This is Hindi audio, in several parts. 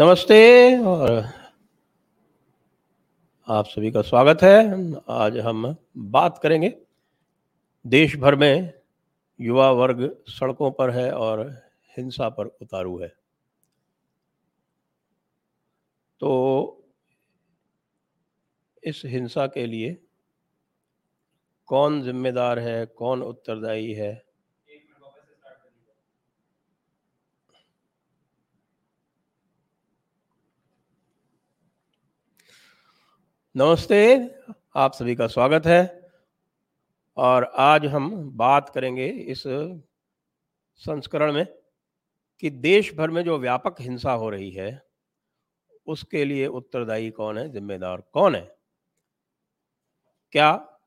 नमस्ते और आप सभी का स्वागत है। आज हम बात करेंगे, देश भर में युवा वर्ग सड़कों पर है और हिंसा पर उतारू है। तो इस हिंसा के लिए कौन जिम्मेदार है, कौन उत्तरदायी है? नमस्ते, आप सभी का स्वागत है। और आज हम बात करेंगे इस संस्करण में कि देश भर में जो व्यापक हिंसा हो रही है, उसके लिए उत्तरदायी कौन है, जिम्मेदार कौन है? क्या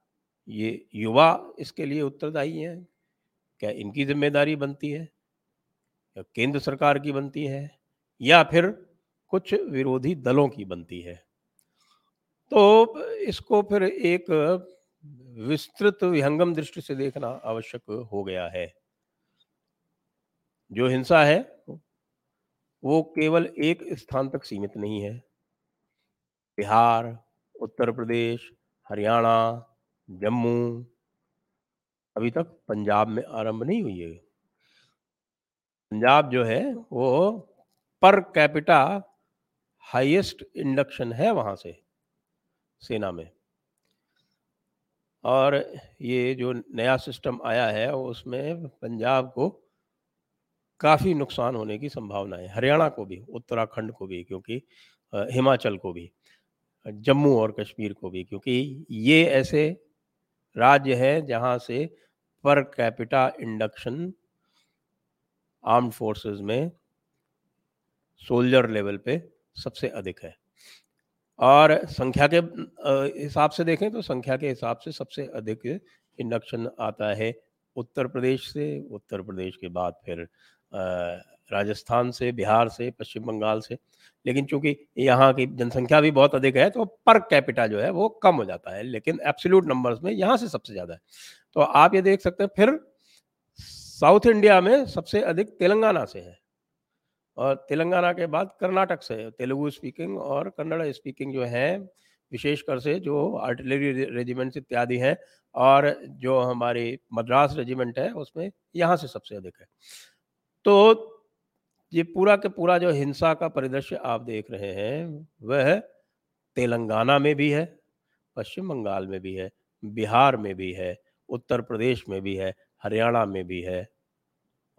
ये युवा इसके लिए उत्तरदायी हैं? क्या इनकी ज़िम्मेदारी बनती है? या केंद्र सरकार की बनती है? या फिर कुछ विरोधी दलों की बनती है? तो इसको फिर एक विस्तृत विहंगम दृष्टि से देखना आवश्यक हो गया है। जो हिंसा है, वो केवल एक स्थान तक सीमित नहीं है। बिहार, उत्तर प्रदेश, हरियाणा, जम्मू, अभी तक पंजाब में आरंभ नहीं हुई है। पंजाब जो है, वो पर कैपिटा हाईएस्ट इंडक्शन है वहाँ से। सेना में। और ये जो नया सिस्टम आया है, उसमें पंजाब को काफ़ी नुकसान होने की संभावना है। हरियाणा को भी, उत्तराखंड को भी, क्योंकि हिमाचल को भी, जम्मू और कश्मीर को भी, क्योंकि ये ऐसे राज्य हैं जहाँ से per capita induction armed forces में सोल्जर लेवल पे सबसे अधिक है। और संख्या के हिसाब से देखें तो संख्या के हिसाब से सबसे अधिक इंडक्शन आता है उत्तर प्रदेश से, उत्तर प्रदेश के बाद फिर राजस्थान से, बिहार से, पश्चिम बंगाल से। लेकिन चूँकि यहाँ की जनसंख्या भी बहुत अधिक है तो पर कैपिटा जो है वो कम हो जाता है, लेकिन एब्सोल्यूट नंबर्स में यहाँ से सबसे ज़्यादा है। तो आप ये देख सकते हैं, फिर साउथ इंडिया में सबसे अधिक तेलंगाना से है। और तेलंगाना के बाद कर्नाटक से तेलुगु स्पीकिंग और कन्नड़ स्पीकिंग जो है, विशेषकर से जो आर्टिलरी रेजिमेंट्स इत्यादि हैं और जो हमारी मद्रास रेजिमेंट है, उसमें यहाँ से सबसे अधिक है। तो ये पूरा के पूरा जो हिंसा का परिदृश्य आप देख रहे हैं, वह तेलंगाना में भी है, पश्चिम बंगाल में भी है, बिहार में भी है, उत्तर प्रदेश में भी है, हरियाणा में भी है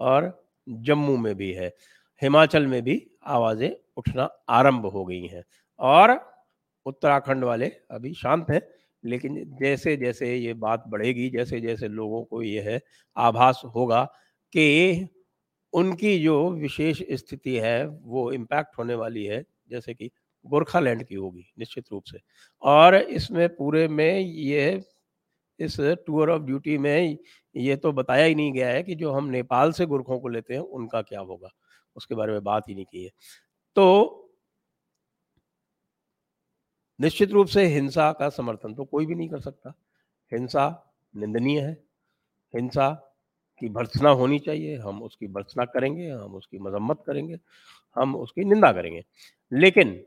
और जम्मू में भी है। हिमाचल में भी आवाज़ें उठना आरंभ हो गई हैं। और उत्तराखंड वाले अभी शांत हैं, लेकिन जैसे जैसे ये बात बढ़ेगी जैसे जैसे लोगों को यह आभास होगा कि उनकी जो विशेष स्थिति है, वो इम्पैक्ट होने वाली है, जैसे कि गोरखालैंड की होगी, निश्चित रूप से। और इसमें पूरे में ये, इस टूर ऑफ़ ड्यूटी में ये तो बताया ही नहीं गया है कि जो हम नेपाल से गुरखों को लेते हैं, उनका क्या होगा। उसके बारे में बात ही नहीं की है। तो निश्चित रूप से हिंसा का समर्थन तो कोई भी नहीं कर सकता। हिंसा निंदनीय है। हिंसा की भर्सना होनी चाहिए। हम उसकी भर्सना करेंगे, हम उसकी मजम्मत करेंगे, हम उसकी निंदा करेंगे। लेकिन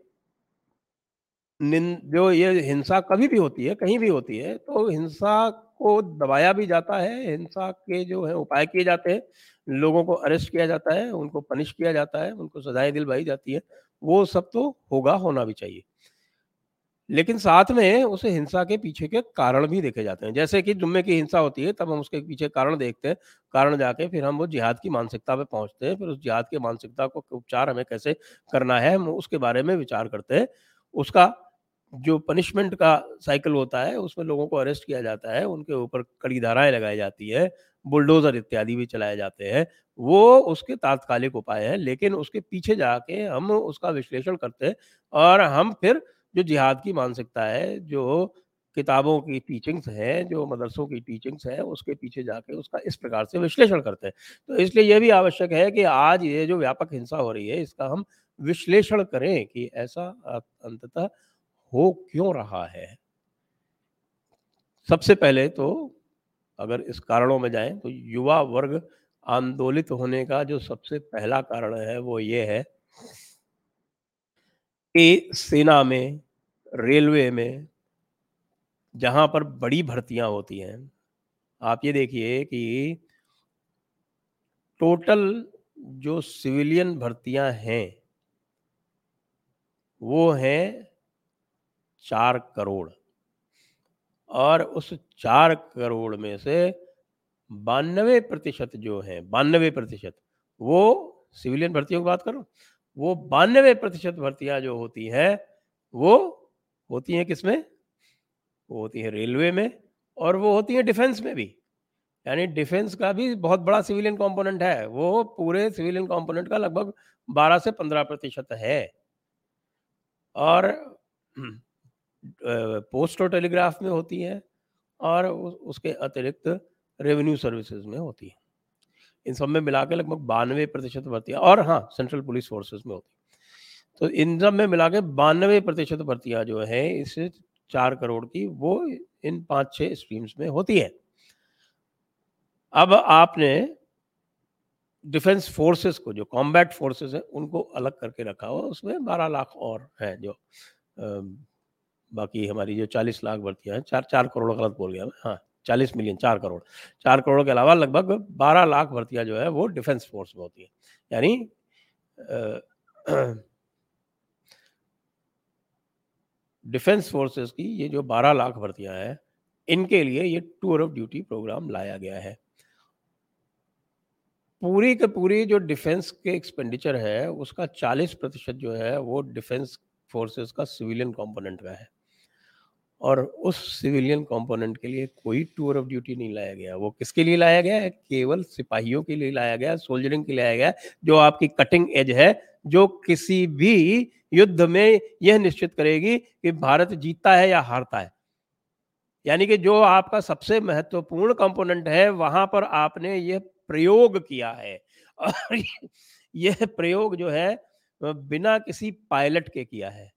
जो ये हिंसा कभी भी होती है, कहीं भी होती है तो हिंसा को दबाया भी जाता है। हिंसा के जो है उपाय किए जाते हैं। लोगों को अरेस्ट किया जाता है, उनको पनिश किया जाता है, उनको सजाएँ दिलवाई जाती है, वो सब तो होगा होना भी चाहिए। लेकिन साथ में उस हिंसा के पीछे के कारण भी देखे जाते हैं। जैसे कि जुम्मे की हिंसा होती है, तब हम उसके पीछे कारण देखते हैं, कारण जाके फिर हम वो जिहाद की मानसिकता पे पहुँचते हैं, फिर उस जिहाद की मानसिकता को उपचार हमें कैसे करना है, हम उसके बारे में विचार करते हैं। उसका जो पनिशमेंट का साइकिल होता है, उसमें लोगों को अरेस्ट किया जाता है, उनके ऊपर कड़ी धाराएँ लगाई जाती है बुलडोजर इत्यादि भी चलाए जाते हैं। वो उसके तात्कालिक उपाय है, लेकिन उसके पीछे जाके हम उसका विश्लेषण करते हैं और हम फिर जो जिहाद की मानसिकता है, जो किताबों की टीचिंग्स हैं, जो मदरसों की टीचिंग्स है, उसके पीछे जाके उसका इस प्रकार से विश्लेषण करते हैं। तो इसलिए यह भी आवश्यक है कि आज ये जो व्यापक हिंसा हो रही है, इसका हम विश्लेषण करें कि ऐसा अंततः हो क्यों रहा है? सबसे पहले तो अगर इस कारणों में जाएँ तो युवा वर्ग आंदोलित होने का जो सबसे पहला कारण है, वो ये है कि सेना में, रेलवे में जहाँ पर बड़ी भर्तियाँ होती हैं, आप ये देखिए कि टोटल जो सिविलियन भर्तियाँ हैं, वो हैं चार करोड़। और उस चार करोड़ में से बानवे प्रतिशत जो है, बानवे प्रतिशत, वो सिविलियन भर्तियों की बात करो, वो बानवे प्रतिशत भर्तियाँ जो होती हैं, वो होती हैं किसमें वो होती है रेलवे में और वो होती है डिफेंस में भी। यानी डिफेंस का भी बहुत बड़ा सिविलियन कंपोनेंट है, वो पूरे सिविलियन कंपोनेंट का लगभग 12 से 15 प्रतिशत है। और पोस्ट और टेलीग्राफ में होती है और उसके अतिरिक्त रेवेन्यू सर्विसेज़ में होती है। इन सब में मिला के लगभग बानवे प्रतिशत भर्तियाँ और हाँ सेंट्रल पुलिस फोर्सेज में होती है। तो इन सब में मिला के बानवे प्रतिशत भर्तियाँ जो है, इस चार करोड़ की, वो इन पाँच छह स्ट्रीम्स में होती है। अब आपने डिफेंस फोर्सेस को, जो कॉम्बैट फोर्सेस है, उनको अलग करके रखा हुआ उसमें बारह लाख और हैं जो बाकी हमारी जो चालीस लाख भर्तियाँ हैं, चार चार करोड़ गलत बोल गया मैं हाँ चालीस मिलियन, चार करोड़। चार करोड़ के अलावा लगभग बारह लाख भर्तियाँ जो है वो डिफेंस फोर्स में होती है। यानी डिफेंस फोर्सेस की ये जो 12 लाख भर्तियाँ हैं, इनके लिए ये टूर ऑफ़ ड्यूटी प्रोग्राम लाया गया है। पूरी के पूरी जो डिफेंस के एक्सपेंडिचर है, उसका 40 प्रतिशत जो है वो डिफेंस फोर्सेस का सिविलियन कंपोनेंट का है। और उस सिविलियन कंपोनेंट के लिए कोई टूर ऑफ़ ड्यूटी नहीं लाया गया। वो किसके लिए लाया गया है? केवल सिपाहियों के लिए लाया गया, सोल्जरिंग के लिए लाया गया, जो आपकी कटिंग एज है, जो किसी भी युद्ध में यह निश्चित करेगी कि भारत जीतता है या हारता है। यानी कि जो आपका सबसे महत्वपूर्ण कंपोनेंट है, वहाँ पर आपने यह प्रयोग किया है। और यह प्रयोग जो है, बिना किसी पायलट के किया है।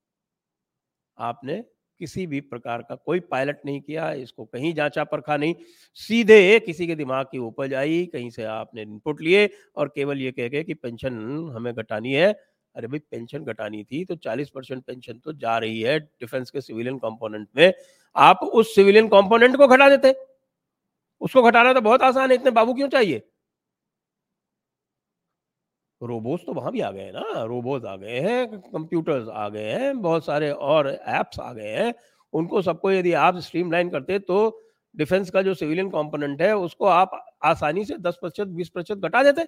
आपने किसी भी प्रकार का कोई पायलट नहीं किया, इसको कहीं जांचा परखा नहीं, सीधे किसी के दिमाग की उपज आई कहीं से आपने इनपुट लिए और केवल ये कह के कि पेंशन हमें घटानी है। अरे भाई पेंशन घटानी थी तो 40 परसेंट पेंशन तो जा रही है डिफेंस के सिविलियन कंपोनेंट में। आप उस सिविलियन कंपोनेंट को घटा देते। उसको घटाना तो बहुत आसान है, इतने बाबू क्यों चाहिए? रोबोट्स तो वहाँ भी आ गए ना रोबोट आ गए हैं कंप्यूटर्स आ गए हैं, बहुत सारे और एप्स आ गए हैं। उनको सबको यदि आप स्ट्रीमलाइन करते तो डिफेंस का जो सिविलियन कंपोनेंट है, उसको आप आसानी से 10 प्रतिशत, बीस प्रतिशत घटा देते।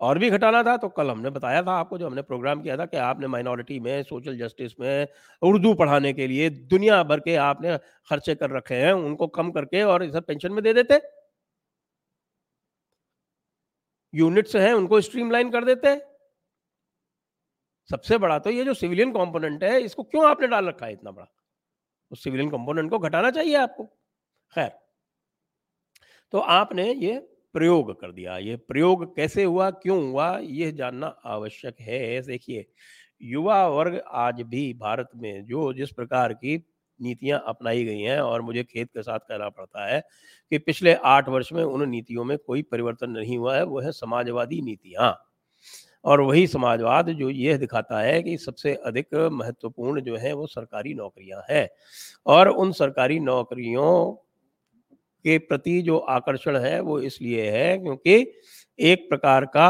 और भी घटाना था तो कल हमने बताया था आपको, जो हमने प्रोग्राम किया था कि आपने माइनॉरिटी में, सोशल जस्टिस में, उर्दू पढ़ाने के लिए दुनिया भर के आपने खर्चे कर रखे हैं, उनको कम करके और इसे पेंशन में दे देते। यूनिट्स हैं, उनको स्ट्रीमलाइन कर देते हैं। सबसे बड़ा तो ये जो सिविलियन कंपोनेंट है, इसको क्यों आपने डाल रखा है इतना बड़ा? उस सिविलियन कंपोनेंट को घटाना चाहिए आपको। खैर तो आपने ये प्रयोग कर दिया। ये प्रयोग कैसे हुआ, क्यों हुआ, ये जानना आवश्यक है। देखिए, युवा वर्ग आज भी भारत में जो जिस प्रकार की नीतियाँ अपनाई गई हैं और मुझे खेत के साथ कहना पड़ता है कि पिछले आठ वर्ष में उन नीतियों में कोई परिवर्तन नहीं हुआ है, वो है समाजवादी नीतियाँ। और वही समाजवाद जो यह दिखाता है कि सबसे अधिक महत्वपूर्ण जो है वो सरकारी नौकरियाँ हैं और उन सरकारी नौकरियों के प्रति जो आकर्षण है वो इसलिए है क्योंकि एक प्रकार का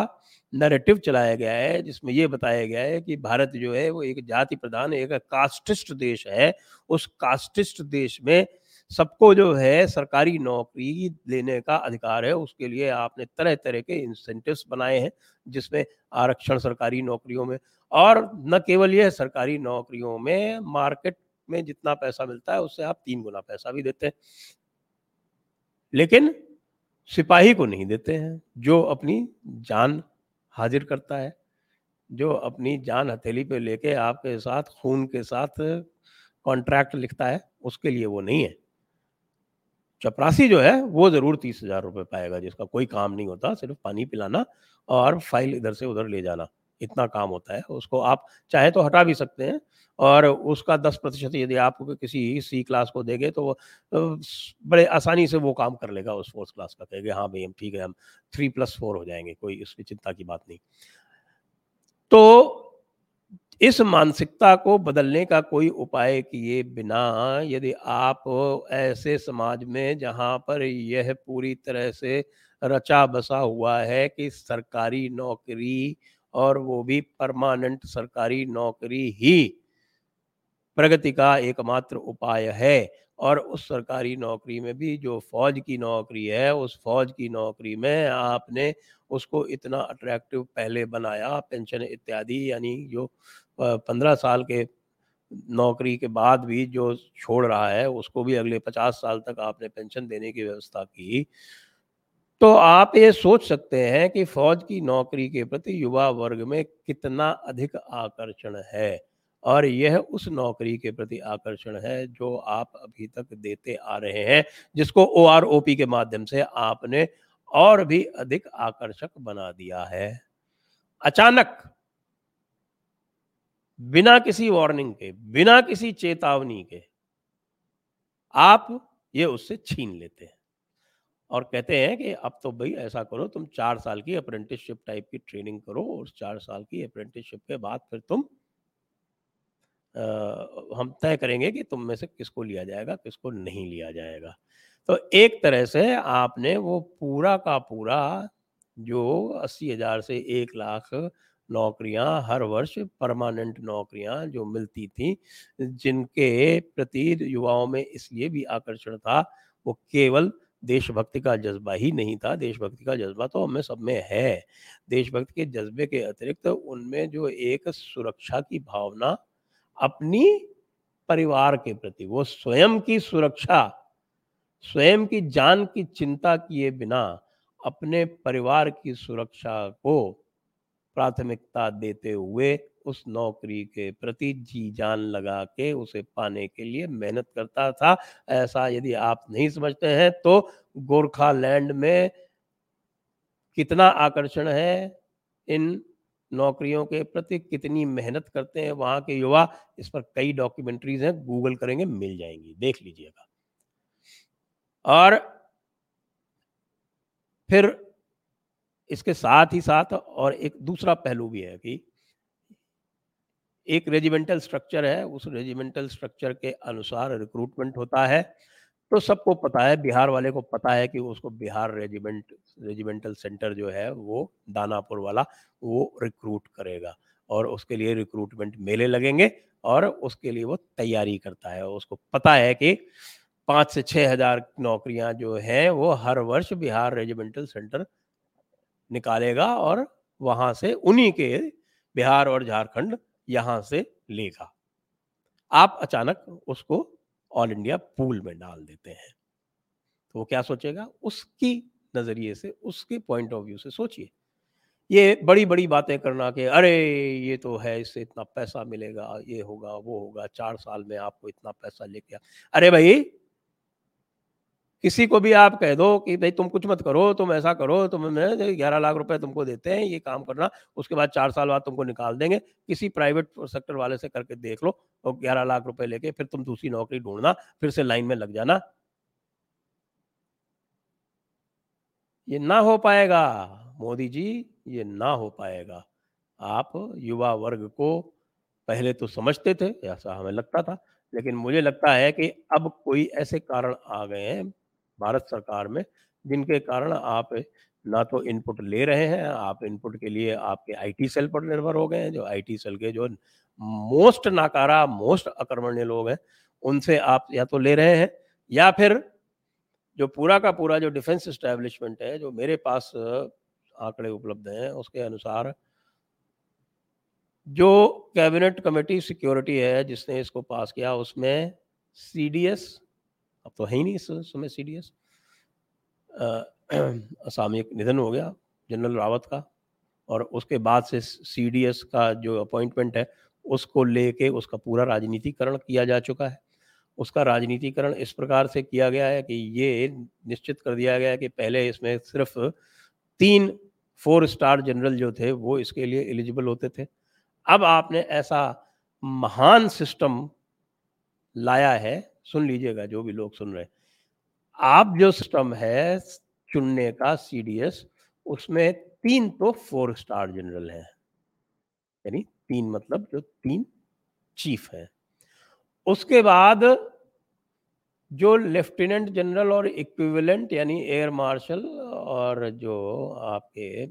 नरेटिव चलाया गया है, जिसमें ये बताया गया है कि भारत जो है, वो एक जाति प्रधान, एक कास्टिस्ट देश है। उस कास्टिस्ट देश में सबको जो है, सरकारी नौकरी लेने का अधिकार है। उसके लिए आपने तरह तरह के इंसेंटिव्स बनाए हैं, जिसमें आरक्षण सरकारी नौकरियों में और न केवल यह, सरकारी नौकरियों में, मार्केट में जितना पैसा मिलता है, उससे आप तीन गुना पैसा भी देते हैं। लेकिन सिपाही को नहीं देते हैं, जो अपनी जान हाजिर करता है, जो अपनी जान हथेली पे लेके आपके साथ, खून के साथ कॉन्ट्रैक्ट लिखता है, उसके लिए वो नहीं है। चपरासी जो है, वो ज़रूर तीस हज़ार रुपये पाएगा, जिसका कोई काम नहीं होता, सिर्फ़ पानी पिलाना और फ़ाइल इधर से उधर ले जाना। इतना काम होता है, उसको आप चाहे तो हटा भी सकते हैं और उसका दस प्रतिशत यदि आप किसी सी क्लास को देंगे तो वो बड़े आसानी से वो काम कर लेगा उस फोर्थ क्लास का, कहेंगे हाँ भाई, हम ठीक है, हम थ्री प्लस फोर हो जाएँगे, कोई इसकी चिंता की बात नहीं। तो इस मानसिकता को बदलने का कोई उपाय किए बिना यदि आप ऐसे समाज में जहाँ पर यह पूरी तरह से रचा बसा हुआ है कि सरकारी नौकरी और वो भी परमानेंट सरकारी नौकरी ही प्रगति का एकमात्र उपाय है। और उस सरकारी नौकरी में भी जो फौज की नौकरी है, उस फौज की नौकरी में आपने उसको इतना अट्रैक्टिव पहले बनाया पेंशन इत्यादि, यानी जो पंद्रह साल के नौकरी के बाद भी जो छोड़ रहा है, उसको भी अगले पचास साल तक आपने पेंशन देने की व्यवस्था की। तो आप ये सोच सकते हैं कि फौज की नौकरी के प्रति युवा वर्ग में कितना अधिक आकर्षण है और यह उस नौकरी के प्रति आकर्षण है जो आप अभी तक देते आ रहे हैं, जिसको ओ आर ओ पी के माध्यम से आपने और भी अधिक आकर्षक बना दिया है। अचानक, बिना किसी वार्निंग के, बिना किसी चेतावनी के, आप ये उससे छीन लेते हैं। और कहते हैं कि अब तो भाई ऐसा करो तुम चार साल की अप्रेंटिसशिप टाइप की ट्रेनिंग करो और चार साल की अप्रेंटिसशिप के बाद फिर तुम आ, हम तय करेंगे कि तुम में से किसको लिया जाएगा किसको नहीं लिया जाएगा। तो एक तरह से आपने वो पूरा का पूरा जो अस्सी हज़ार से एक लाख नौकरियाँ हर वर्ष परमानेंट नौकरियाँ जो मिलती थी जिनके प्रति युवाओं में इसलिए भी आकर्षण था वो केवल देशभक्ति का जज्बा ही नहीं था, देशभक्ति का जज्बा तो हमें सब में है। देशभक्ति के जज्बे के अतिरिक्त तो उनमें जो एक सुरक्षा की भावना अपनी परिवार के प्रति, वो स्वयं की सुरक्षा, स्वयं की जान की चिंता किए बिना अपने परिवार की सुरक्षा को प्राथमिकता देते हुए उस नौकरी के प्रति जी जान लगा के उसे पाने के लिए मेहनत करता था। ऐसा यदि आप नहीं समझते हैं तो गोरखा लैंड में कितना आकर्षण है, इन नौकरियों के प्रति कितनी मेहनत करते हैं वहाँ के युवा, इस पर कई डॉक्यूमेंट्रीज हैं, गूगल करेंगे, मिल जाएँगी, देख लीजिएगा। और फिर इसके साथ ही साथ और एक दूसरा पहलू भी है कि एक रेजिमेंटल स्ट्रक्चर है, उस रेजिमेंटल स्ट्रक्चर के अनुसार रिक्रूटमेंट होता है। तो सबको पता है, बिहार वाले को पता है कि उसको बिहार रेजिमेंट रेजिमेंटल सेंटर जो है, वो दानापुर वाला, वो रिक्रूट करेगा और उसके लिए रिक्रूटमेंट मेले लगेंगे और उसके लिए वो तैयारी करता है। उसको पता है कि पाँच से छः हज़ार नौकरियाँ जो हैं, वो हर वर्ष बिहार रेजिमेंटल सेंटर निकालेगा और वहाँ से उन्हीं के बिहार और झारखंड यहाँ से लेगा। आप अचानक उसको ऑल इंडिया पूल में डाल देते हैं। तो वो क्या सोचेगा? उसकी नज़रिए से, उसके पॉइंट ऑफ़ व्यू से सोचिए। ये बड़ी बड़ी बातें करना कि, अरे, ये तो है, इससे इतना पैसा मिलेगा, ये होगा, वो होगा, चार साल में आपको इतना पैसा लेके अरे भाई किसी को भी आप कह दो कि भाई तुम कुछ मत करो, तुम ऐसा करो, तुम ग्यारह लाख रुपए तुमको देते हैं, ये काम करना, उसके बाद चार साल बाद तुमको निकाल देंगे। किसी प्राइवेट सेक्टर वाले से करके देख लो और ग्यारह लाख रुपए लेके फिर तुम दूसरी नौकरी ढूंढना, फिर से लाइन में लग जाना। ये ना हो पाएगा, मोदी जी, ये ना हो पाएगा। आप युवा वर्ग को पहले तो समझते थे, ऐसा हमें लगता था, लेकिन मुझे लगता है कि अब कोई ऐसे कारण आ गए हैं भारत सरकार में, जिनके कारण आप ना तो इनपुट ले रहे हैं, आप इनपुट के लिए आपके आईटी सेल पर निर्भर हो गए हैं, जो आईटी सेल के जो मोस्ट नाकारा मोस्ट अकर्मण्य लोग हैं, उनसे आप या तो ले रहे हैं, या फिर जो पूरा का पूरा जो डिफेंस इस्टेब्लिशमेंट है, जो मेरे पास आंकड़े उपलब्ध हैं, उसके अनुसार जो कैबिनेट कमेटी सिक्योरिटी है, जिसने इसको पास किया, उसमें सीडीएस अब तो है ही नहीं इस समय सी डी एस असामयिक निधन हो गया जनरल रावत का और उसके बाद से सी डी एस का जो अपॉइंटमेंट है, उसको लेके उसका पूरा राजनीतिकरण किया जा चुका है। उसका राजनीतिकरण इस प्रकार से किया गया है कि ये निश्चित कर दिया गया है कि पहले इसमें सिर्फ़ तीन फोर स्टार जनरल जो थे, वो इसके लिए एलिजिबल होते थे। अब आपने ऐसा महान सिस्टम लाया है सुन लीजिएगा, जो भी लोग सुन रहे हैं। आप जो सिस्टम है, चुनने का सीडीएस उसमें तीन तो फोर स्टार जनरल है। यानी तीन मतलब जो तीन चीफ हैं। उसके बाद जो लेफ्टिनेंट जनरल और इक्विवेलेंट यानी एयर मार्शल और जो आपके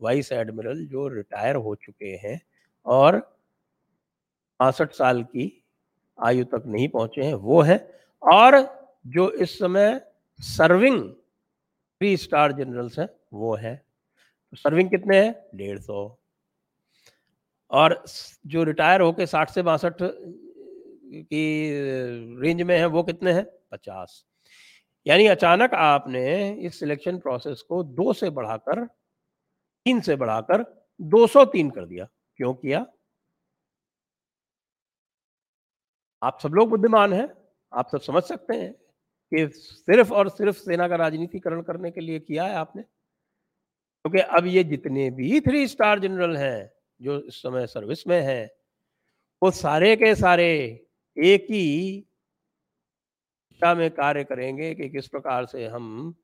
वाइस एडमिरल जो रिटायर हो चुके हैं और बासठ साल की आयु तक नहीं पहुँचे हैं, वो है। और जो इस समय सर्विंग थ्री स्टार जनरल्स हैं, वो है। तो सर्विंग कितने हैं? डेढ़ सौ। और जो रिटायर होके साठ से बासठ की रेंज में है, वो कितने हैं? पचास। यानी अचानक आपने इस सिलेक्शन प्रोसेस को दो से बढ़ाकर, तीन से बढ़ाकर 203 कर दिया। क्यों किया? आप सब लोग बुद्धिमान हैं, आप सब समझ सकते हैं कि सिर्फ़ और सिर्फ़ सेना का राजनीतिकरण करने के लिए किया है आपने। क्योंकि तो अब ये जितने भी थ्री स्टार जनरल हैं, जो इस समय सर्विस में हैं, वो सारे के सारे एक ही दिशा में कार्य करेंगे कि किस प्रकार से हम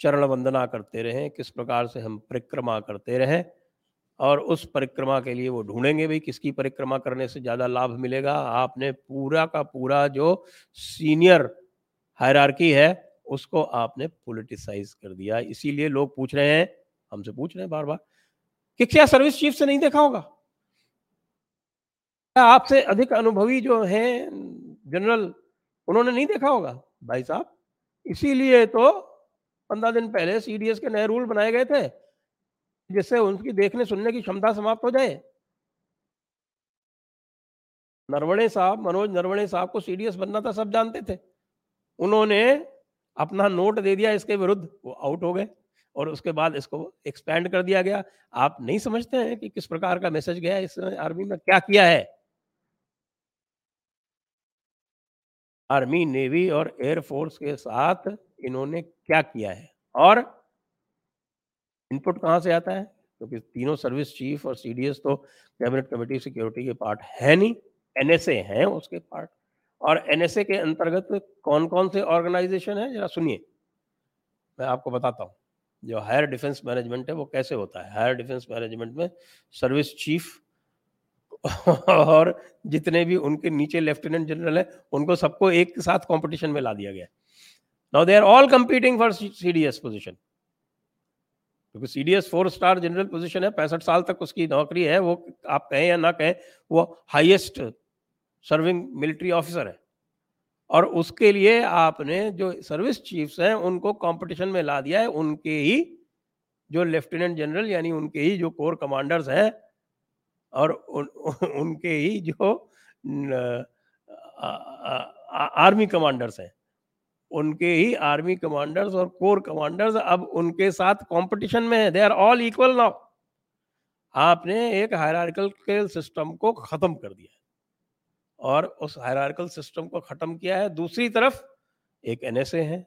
चरण वंदना करते रहें, किस प्रकार से हम परिक्रमा करते रहें। और उस परिक्रमा के लिए वो ढूंढेंगे भी किसकी परिक्रमा करने से ज़्यादा लाभ मिलेगा। आपने पूरा का पूरा जो सीनियर हायरार्की है, उसको आपने पोलिटिसाइज कर दिया। इसीलिए लोग पूछ रहे हैं, हमसे पूछ रहे हैं बार बार कि क्या सर्विस चीफ से नहीं देखा होगा? आपसे अधिक अनुभवी जो हैं जनरल उन्होंने नहीं देखा होगा? भाई साहब, इसीलिए तो पंद्रह दिन पहले सीडीएस के नए रूल बनाए गए थे। जिससे उनकी देखने सुनने की क्षमता समाप्त हो जाए। नरवणे साहब, मनोज नरवणे साहब को सीडीएस बनना था, सब जानते थे। उन्होंने अपना नोट दे दिया इसके विरुद्ध, वो आउट हो गए और उसके बाद इसको एक्सपैंड कर दिया गया। आप नहीं समझते हैं कि किस प्रकार का मैसेज गया इस आर्मी में क्या किया है? आर्मी नेवी और एयरफोर्स के साथ इन्होंने क्या किया है? और इनपुट कहाँ से आता है? क्योंकि तो तीनों सर्विस चीफ और सीडीएस तो कैबिनेट कमेटी सिक्योरिटी के पार्ट है नहीं एनएसए हैं उसके पार्ट। और एनएसए के अंतर्गत कौन कौन से ऑर्गेनाइजेशन है? जरा सुनिए। मैं आपको बताता हूँ। जो हायर डिफेंस मैनेजमेंट है वो कैसे होता है? हायर डिफेंस मैनेजमेंट में सर्विस चीफ और जितने भी उनके नीचे लेफ्टिनेंट जनरल है, उनको सबको एक साथ कंपटीशन में ला दिया गया now they are all competing for CDS position क्योंकि C CDS four star general position है पैंसठ साल तक उसकी नौकरी है वो आप कहें या ना कहें वो हाईएस्ट सर्विंग मिलिट्री ऑफिसर है। और उसके लिए आपने जो सर्विस चीफ्स हैं उनको कंपटीशन में ला दिया है उनके ही जो लेफ्टिनेंट जनरल यानी उनके ही जो कोर कमांडर्स हैं और उन, उनके ही जो न, आ, आ, आ, आर्मी कमांडर्स हैं। उनके ही आर्मी कमांडर्स और कोर कमांडर्स अब उनके साथ कंपटीशन में है। They are all equal now आपने एक हायरार्कल सिस्टम को खत्म कर दिया और उस हायरार्कल सिस्टम को खत्म किया है। दूसरी तरफ़ एक एनएसए है।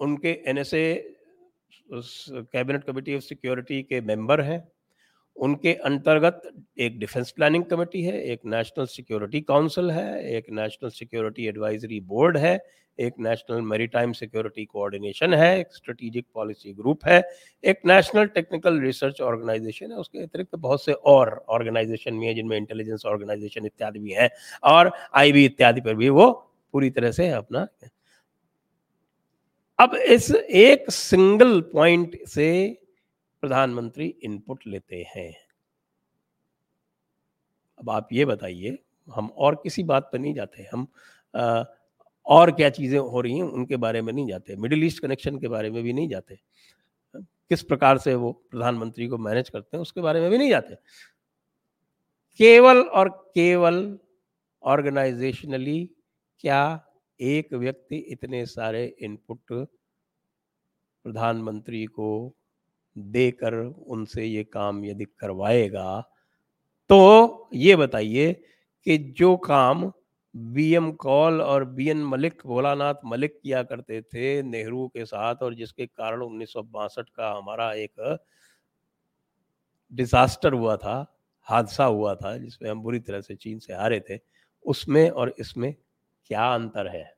उनके NSA cabinet committee of security के मेंबर हैं। उनके अंतर्गत एक डिफेंस प्लानिंग कमेटी है, एक नेशनल सिक्योरिटी काउंसिल है, एक नेशनल सिक्योरिटी एडवाइजरी बोर्ड है, एक नेशनल मेरीटाइम सिक्योरिटी कोऑर्डिनेशन है, एक स्ट्रेटेजिक पॉलिसी ग्रुप है, एक नेशनल टेक्निकल रिसर्च ऑर्गेनाइजेशन है, उसके अतिरिक्त बहुत से और ऑर्गेनाइजेशन भी हैं, जिनमें इंटेलिजेंस ऑर्गेनाइजेशन इत्यादि भी हैं, और आईबी इत्यादि पर भी वो पूरी तरह से अपना अब इस एक सिंगल पॉइंट से प्रधानमंत्री इनपुट लेते हैं। अब आप ये बताइए हम और किसी बात पर नहीं जाते हम आ, और क्या चीज़ें हो रही हैं उनके बारे में नहीं जाते मिडिल ईस्ट कनेक्शन के बारे में भी नहीं जाते। किस प्रकार से वो प्रधानमंत्री को मैनेज करते हैं उसके बारे में भी नहीं जाते। केवल और केवल ऑर्गेनाइजेशनली क्या एक व्यक्ति इतने सारे इनपुट प्रधानमंत्री को देकर उनसे ये काम यदि करवाएगा तो ये बताइए कि जो काम बी एम कौल और बी एन मलिक भोलानाथ मलिक किया करते थे नेहरू के साथ और जिसके कारण उन्नीस सौ बासठ का हमारा एक डिजास्टर हुआ था, हादसा हुआ था, जिसमें हम बुरी तरह से चीन से हारे थे, उसमें और इसमें क्या अंतर है?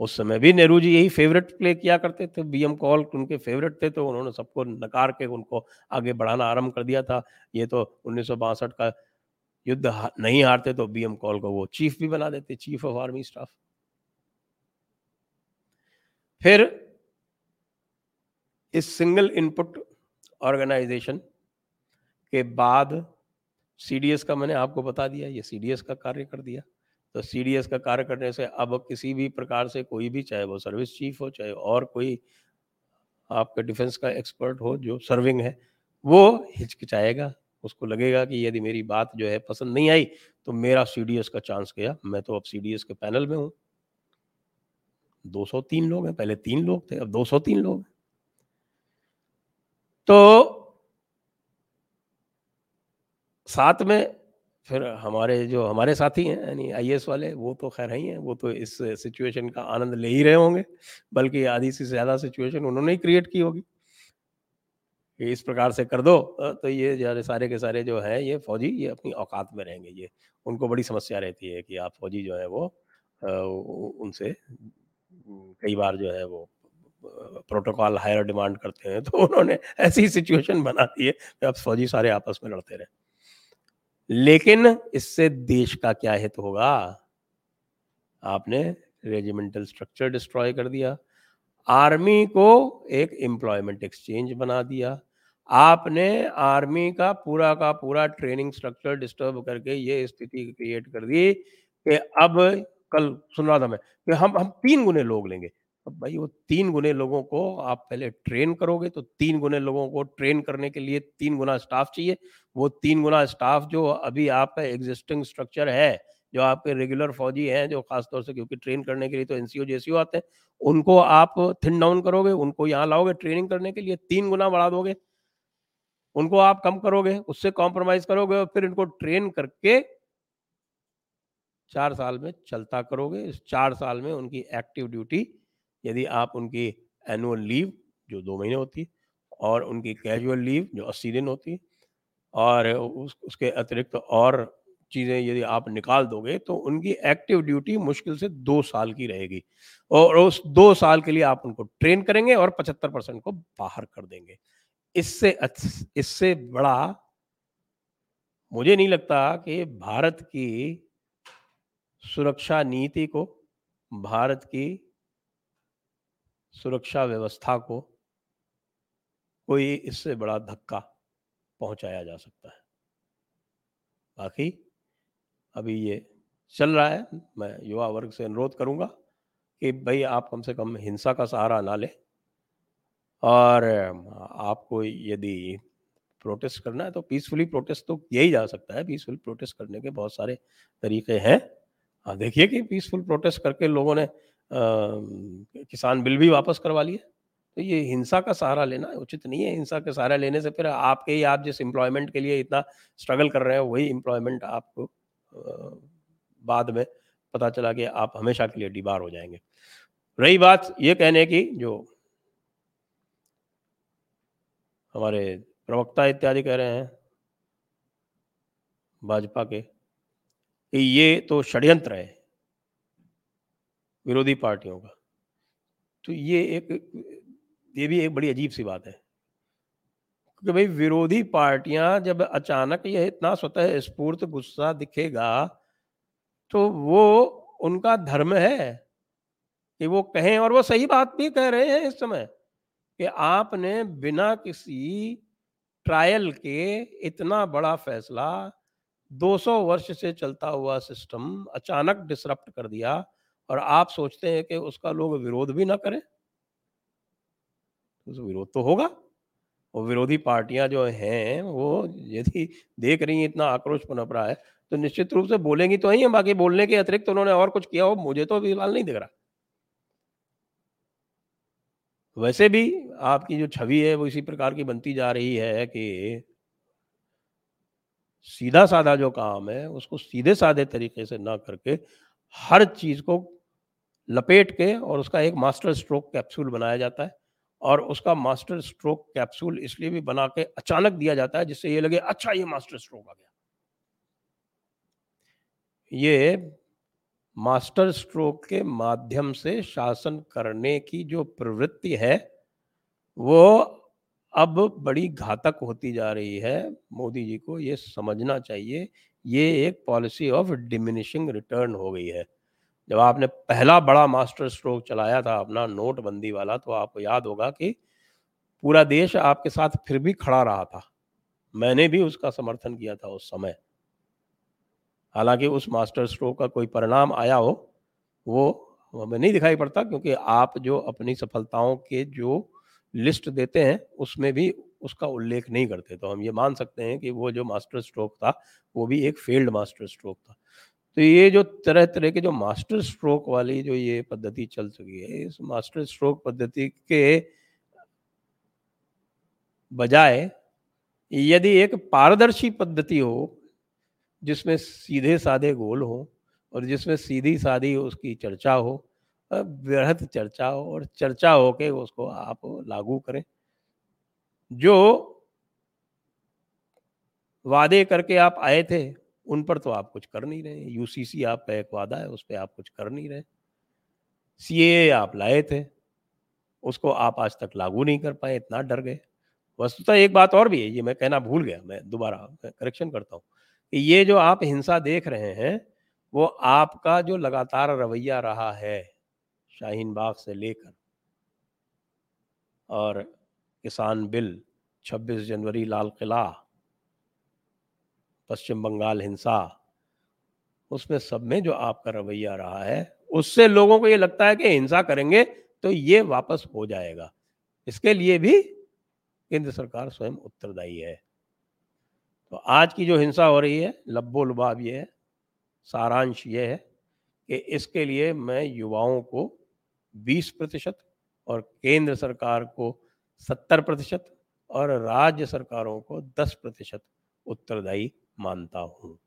उस समय भी नेहरू जी यही फेवरेट प्ले किया करते थे। बी एम कॉल उनके फेवरेट थे तो उन्होंने सबको नकार के उनको आगे बढ़ाना आरंभ कर दिया था। ये तो उन्नीस सौ बासठ का युद्ध नहीं हारते तो बी एम कॉल को वो चीफ भी बना देते चीफ ऑफ़ आर्मी स्टाफ फिर इस सिंगल इनपुट ऑर्गेनाइजेशन के बाद सीडीएस का मैंने आपको बता दिया, ये सीडीएस का कार्य कर दिया। तो सीडीएस का कार्य करने से अब किसी भी प्रकार से कोई भी, चाहे वो सर्विस चीफ हो, चाहे और कोई आपका डिफेंस का एक्सपर्ट हो, जो सर्विंग है, वो हिचकिचाएगा। उसको लगेगा कि यदि मेरी बात जो है पसंद नहीं आई तो मेरा सीडीएस का चांस गया। मैं तो अब सीडीएस के पैनल में हूँ। 203 लोग हैं, पहले तीन लोग थे, अब 203 लोग तो साथ में फिर हमारे जो हमारे साथी हैं, यानी आई वाले, वो तो खैर ही हैं वो तो इस सिचुएशन का आनंद ले ही रहे होंगे, बल्कि आधी से ज़्यादा सिचुएशन उन्होंने ही क्रिएट की होगी। कि इस प्रकार से कर दो तो ये सारे के सारे जो हैं, ये फौजी, ये अपनी औकात में रहेंगे, ये उनको बड़ी समस्या रहती है कि आप फौजी जो है वो उनसे कई बार जो है वो प्रोटोकॉल हायर डिमांड करते हैं तो उन्होंने ऐसी सिचुएशन बना दी है कि आप फौजी सारे आपस में लड़ते रहे। लेकिन इससे देश का क्या हित होगा? आपने रेजिमेंटल स्ट्रक्चर डिस्ट्रॉय कर दिया। आर्मी को एक एम्प्लॉयमेंट एक्सचेंज बना दिया। आपने आर्मी का पूरा का पूरा ट्रेनिंग स्ट्रक्चर डिस्टर्ब करके ये स्थिति क्रिएट कर दी कि अब कल सुन रहा था मैं कि हम हम तीन गुने लोग लेंगे। अब भाई वो तीन गुने लोगों को आप पहले ट्रेन करोगे तो तीन गुने लोगों को ट्रेन करने के लिए तीन गुना स्टाफ चाहिए। वो तीन गुना स्टाफ जो अभी आपका एग्जिस्टिंग स्ट्रक्चर है, जो आपके रेगुलर फौजी हैं, जो खासतौर से क्योंकि ट्रेन करने के लिए तो एनसीओ जेसीओ आते हैं, उनको आप थिन डाउन करोगे, उनको यहाँ लाओगे ट्रेनिंग करने के लिए, तीन गुना बढ़ा दोगे। उनको आप कम करोगे, उससे कॉम्प्रोमाइज करोगे और फिर इनको ट्रेन करके चार साल में चलता करोगे, इस चार साल में उनकी एक्टिव ड्यूटी यदि आप उनकी एनुअल लीव जो दो महीने होती है और उनकी कैजुअल लीव जो अस्सी दिन होती है और उस उसके अतिरिक्त तो और चीज़ें यदि आप निकाल दोगे तो उनकी एक्टिव ड्यूटी मुश्किल से दो साल की रहेगी। और उस दो साल के लिए आप उनको ट्रेन करेंगे और पचहत्तर परसेंट को बाहर कर देंगे। इससे इससे बड़ा मुझे नहीं लगता कि भारत की सुरक्षा नीति को भारत की सुरक्षा व्यवस्था को कोई इससे बड़ा धक्का पहुँचाया जा सकता है। बाकी अभी ये चल रहा है, मैं युवा वर्ग से अनुरोध करूँगा कि भाई आप कम से कम हिंसा का सहारा ना लें और आपको यदि प्रोटेस्ट करना है तो पीसफुली प्रोटेस्ट तो किया ही जा सकता है। पीसफुल प्रोटेस्ट करने के बहुत सारे तरीके हैं। हाँ देखिए कि पीसफुल प्रोटेस्ट करके लोगों ने किसान बिल भी वापस करवा लिए। तो ये हिंसा का सहारा लेना उचित नहीं है। हिंसा का सहारा लेने से फिर आपके ही आप जिस एम्प्लॉयमेंट के लिए इतना स्ट्रगल कर रहे हैं, वही एम्प्लॉयमेंट आपको बाद में पता चला कि आप हमेशा के लिए डिबार हो जाएँगे। रही बात ये कहने की जो हमारे प्रवक्ता इत्यादि कह रहे हैं, भाजपा के, कि ये तो षड्यंत्र है। विरोधी पार्टियों का। तो ये एक, ये भी एक बड़ी अजीब सी बात है क्योंकि भाई विरोधी पार्टियाँ जब अचानक यह इतना स्वतः स्फूर्त गुस्सा दिखेगा तो वो उनका धर्म है कि वो कहें और वो सही बात भी कह रहे हैं इस समय कि आपने बिना किसी ट्रायल के इतना बड़ा फैसला 200 वर्ष से चलता हुआ सिस्टम अचानक डिसरप्ट कर दिया। और आप सोचते हैं कि उसका लोग विरोध भी ना करें? तो विरोध तो होगा। और विरोधी पार्टियाँ जो हैं, वो यदि देख रही हैं, इतना आक्रोश पनप रहा है तो निश्चित रूप से बोलेंगी तो ही है, बाकी बोलने के अतिरिक्त तो उन्होंने और कुछ किया हो, मुझे तो फ़िलहाल नहीं दिख रहा। वैसे भी आपकी जो छवि है, वो इसी प्रकार की बनती जा रही है कि सीधा साधा जो काम है, उसको सीधे साधे तरीके से ना करके हर चीज़ को लपेट के और उसका एक मास्टर स्ट्रोक कैप्सूल बनाया जाता है और उसका मास्टर स्ट्रोक कैप्सूल इसलिए भी बना के अचानक दिया जाता है जिससे ये लगे अच्छा ये मास्टर स्ट्रोक आ गया। ये मास्टर स्ट्रोक के माध्यम से शासन करने की जो प्रवृत्ति है, वो अब बड़ी घातक होती जा रही है। मोदी जी को ये समझना चाहिए, ये एक पॉलिसी ऑफ़ डिमिनिशिंग रिटर्न हो गई है। जब आपने पहला बड़ा मास्टर स्ट्रोक चलाया था अपना नोटबंदी वाला तो आपको याद होगा कि पूरा देश आपके साथ फिर भी खड़ा रहा था। मैंने भी उसका समर्थन किया था उस समय। हालाँकि उस मास्टर स्ट्रोक का कोई परिणाम आया हो, वो हमें नहीं दिखाई पड़ता, क्योंकि आप जो अपनी सफलताओं के जो लिस्ट देते हैं, उसमें भी उसका उल्लेख नहीं करते। तो हम ये मान सकते हैं कि वो जो मास्टर स्ट्रोक था, वो भी एक फेल्ड मास्टर स्ट्रोक था। तो ये जो तरह तरह के जो मास्टर स्ट्रोक वाली जो ये पद्धति चल चुकी है, इस मास्टर स्ट्रोक पद्धति के बजाय यदि एक पारदर्शी पद्धति हो, जिसमें सीधे साधे गोल हो और जिसमें सीधी साधी उसकी चर्चा हो वृहद चर्चा हो और चर्चा हो के उसको आप लागू करें, जो वादे करके आप आए थे उन पर तो आप कुछ कर नहीं रहे यूसीसी आपका एक वादा है, उस पर आप कुछ कर नहीं रहे। सीए आप लाए थे, उसको आप आज तक लागू नहीं कर पाए, इतना डर गए। वस्तुतः एक बात और भी है, ये मैं कहना भूल गया, मैं दोबारा करेक्शन करता हूँ कि ये जो आप हिंसा देख रहे हैं, वो आपका जो लगातार रवैया रहा है, शाहीन बाग से लेकर और किसान बिल 26 जनवरी लाल किला पश्चिम बंगाल हिंसा, उसमें सब में जो आपका रवैया रहा है, उससे लोगों को ये लगता है कि हिंसा करेंगे तो ये वापस हो जाएगा। इसके लिए भी केंद्र सरकार स्वयं उत्तरदायी है। तो आज की जो हिंसा हो रही है, लब्बो लुबाब ये है, सारांश ये है कि इसके लिए मैं युवाओं को 20 प्रतिशत और केंद्र सरकार को 70 प्रतिशत और राज्य सरकारों को 10 प्रतिशत उत्तरदायी मानता हूँ।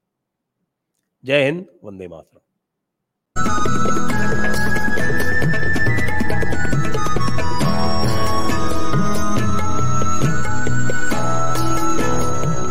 जय हिंद वंदे मातरम।